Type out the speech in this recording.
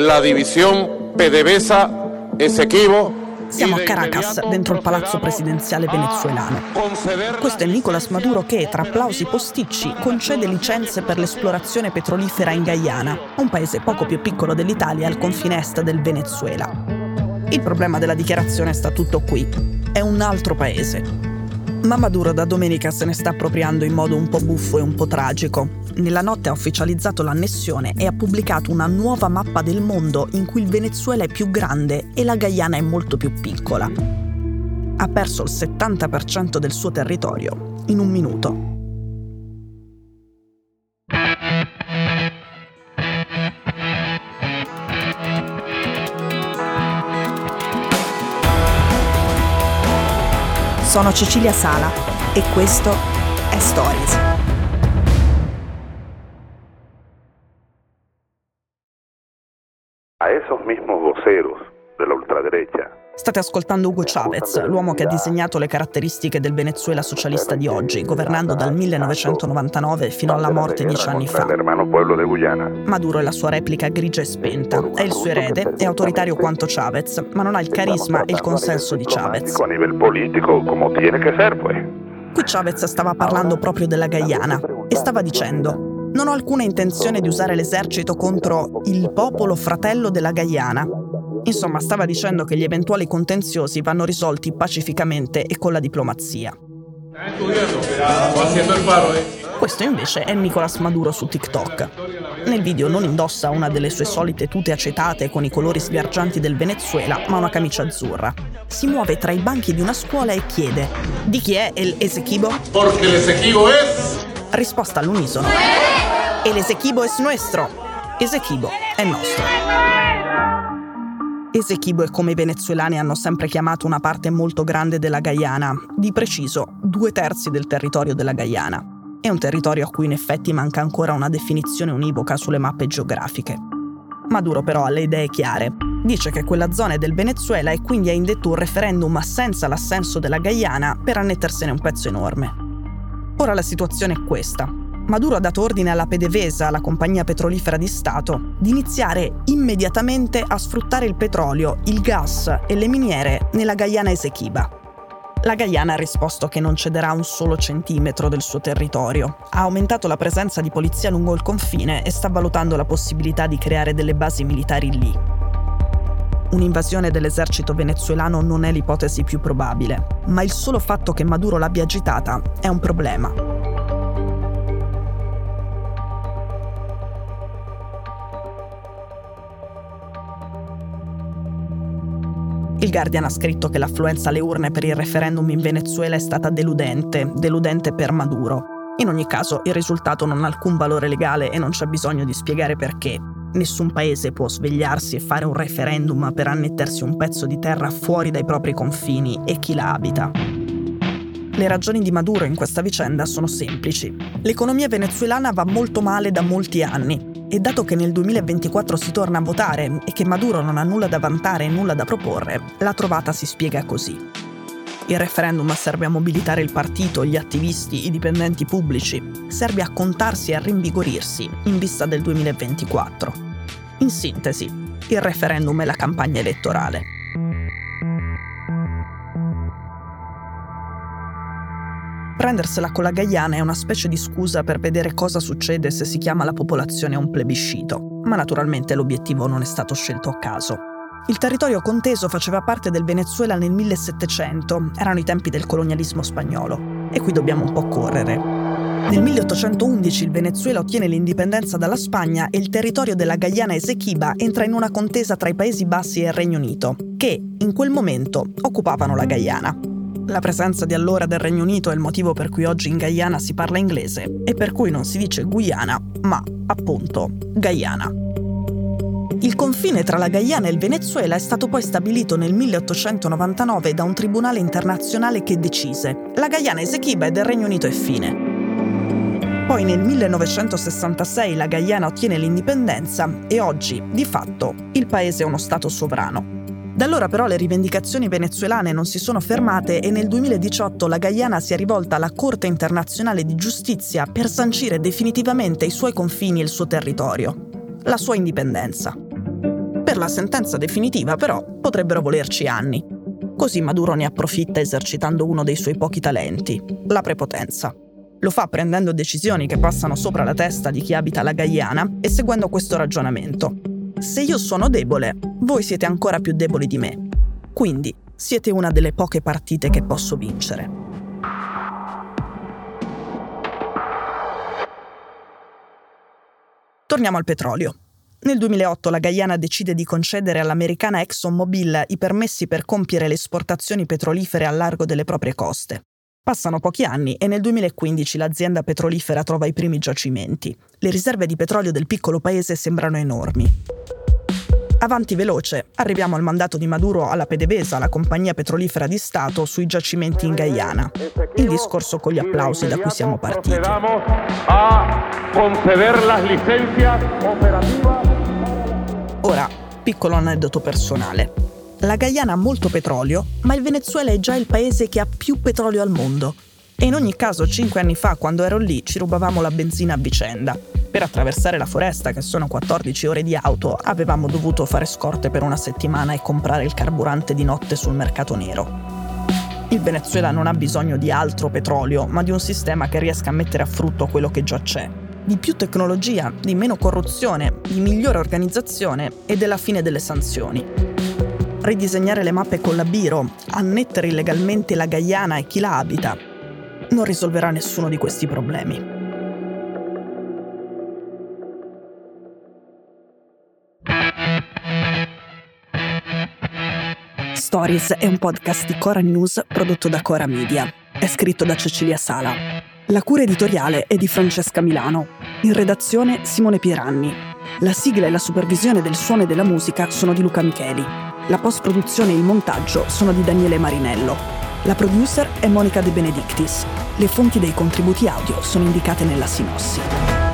la división PDVSA-Esequibo siamo a Caracas, dentro il palazzo presidenziale venezuelano. Questo è Nicolas Maduro che, tra applausi posticci, concede licenze per l'esplorazione petrolifera in Guyana, un paese poco più piccolo dell'Italia al confine est del Venezuela. Il problema della dichiarazione sta tutto qui. È un altro paese, ma Maduro da domenica se ne sta appropriando in modo un po' buffo e un po' tragico. Nella notte ha ufficializzato l'annessione e ha pubblicato una nuova mappa del mondo in cui il Venezuela è più grande e la Guyana è molto più piccola. Ha perso il 70% del suo territorio in un minuto. Sono Cecilia Sala e questo è Stories. A esos mismos voceros de la ultraderecha State ascoltando Hugo Chavez, l'uomo che ha disegnato le caratteristiche del Venezuela socialista di oggi, governando dal 1999 fino alla morte dieci anni fa. Maduro è la sua replica grigia e spenta. È il suo erede, è autoritario quanto Chavez, ma non ha il carisma e il consenso di Chavez. A livello politico, come tiene che ser, pues. Qui Chavez stava parlando proprio della Guyana e stava dicendo non ho alcuna intenzione di usare l'esercito contro il popolo fratello della Guyana. Insomma, stava dicendo che gli eventuali contenziosi vanno risolti pacificamente e con la diplomazia. Questo invece è Nicolas Maduro su TikTok. Nel video non indossa una delle sue solite tute acetate con i colori sgargianti del Venezuela, ma una camicia azzurra. Si muove tra i banchi di una scuola e chiede: Di chi è el Esequibo? Porque el Esequibo es. Risposta all'unisono: El Esequibo es nuestro. Esequibo è nostro. Esequibo è come i venezuelani hanno sempre chiamato una parte molto grande della Guyana, di preciso due terzi del territorio della Guyana. È un territorio a cui in effetti manca ancora una definizione univoca sulle mappe geografiche. Maduro però ha le idee chiare. Dice che quella zona è del Venezuela e quindi ha indetto un referendum senza l'assenso della Guyana per annettersene un pezzo enorme. Ora la situazione è questa. Maduro ha dato ordine alla PDVSA, la compagnia petrolifera di Stato, di iniziare immediatamente a sfruttare il petrolio, il gas e le miniere nella Guyana Esequiba. La Guyana ha risposto che non cederà un solo centimetro del suo territorio. Ha aumentato la presenza di polizia lungo il confine e sta valutando la possibilità di creare delle basi militari lì. Un'invasione dell'esercito venezuelano non è l'ipotesi più probabile, ma il solo fatto che Maduro l'abbia agitata è un problema. Il Guardian ha scritto che l'affluenza alle urne per il referendum in Venezuela è stata deludente, deludente per Maduro. In ogni caso, il risultato non ha alcun valore legale e non c'è bisogno di spiegare perché. Nessun paese può svegliarsi e fare un referendum per annettersi un pezzo di terra fuori dai propri confini e chi la abita. Le ragioni di Maduro in questa vicenda sono semplici. L'economia venezuelana va molto male da molti anni e dato che nel 2024 si torna a votare e che Maduro non ha nulla da vantare e nulla da proporre, la trovata si spiega così. Il referendum serve a mobilitare il partito, gli attivisti, i dipendenti pubblici, serve a contarsi e a rinvigorirsi in vista del 2024. In sintesi, il referendum è la campagna elettorale. Prendersela con la Gaiana è una specie di scusa per vedere cosa succede se si chiama la popolazione a un plebiscito, ma naturalmente l'obiettivo non è stato scelto a caso. Il territorio conteso faceva parte del Venezuela nel 1700, erano i tempi del colonialismo spagnolo, e qui dobbiamo un po' correre. Nel 1811 il Venezuela ottiene l'indipendenza dalla Spagna e il territorio della Guyana Esequiba entra in una contesa tra i Paesi Bassi e il Regno Unito, che, in quel momento, occupavano la Guyana. La presenza di allora del Regno Unito è il motivo per cui oggi in Guyana si parla inglese e per cui non si dice Guyana, ma appunto Guyana. Il confine tra la Guyana e il Venezuela è stato poi stabilito nel 1899 da un tribunale internazionale che decise la Guyana Esequiba è del Regno Unito e fine. Poi nel 1966 la Guyana ottiene l'indipendenza e oggi, di fatto, il paese è uno Stato sovrano. Da allora però le rivendicazioni venezuelane non si sono fermate e nel 2018 la Guyana si è rivolta alla Corte internazionale di giustizia per sancire definitivamente i suoi confini e il suo territorio, la sua indipendenza. Per la sentenza definitiva, però, potrebbero volerci anni. Così Maduro ne approfitta esercitando uno dei suoi pochi talenti, la prepotenza. Lo fa prendendo decisioni che passano sopra la testa di chi abita la Guyana e seguendo questo ragionamento. Se io sono debole, voi siete ancora più deboli di me. Quindi siete una delle poche partite che posso vincere. Torniamo al petrolio. Nel 2008 la Guyana decide di concedere all'americana ExxonMobil i permessi per compiere le esportazioni petrolifere al largo delle proprie coste. Passano pochi anni e nel 2015 l'azienda petrolifera trova i primi giacimenti. Le riserve di petrolio del piccolo paese sembrano enormi. Avanti veloce, arriviamo al mandato di Maduro alla PDVSA, la compagnia petrolifera di Stato, sui giacimenti in Guyana. Il discorso con gli applausi da cui siamo partiti. Ora, piccolo aneddoto personale. La Guyana ha molto petrolio, ma il Venezuela è già il paese che ha più petrolio al mondo. E in ogni caso, cinque anni fa, quando ero lì, ci rubavamo la benzina a vicenda. Per attraversare la foresta, che sono 14 ore di auto, avevamo dovuto fare scorte per una settimana e comprare il carburante di notte sul mercato nero. Il Venezuela non ha bisogno di altro petrolio, ma di un sistema che riesca a mettere a frutto quello che già c'è. Di più tecnologia, di meno corruzione, di migliore organizzazione e della fine delle sanzioni ridisegnare le mappe con la Biro, annettere illegalmente la Guyana e chi la abita, non risolverà nessuno di questi problemi. Stories è un podcast di Cora News prodotto da Cora Media. È scritto da Cecilia Sala. La cura editoriale è di Francesca Milano. In redazione Simone Pieranni. La sigla e la supervisione del suono e della musica sono di Luca Micheli. La post-produzione e il montaggio sono di Daniele Marinello. La producer è Monica De Benedictis. Le fonti dei contributi audio sono indicate nella sinossi.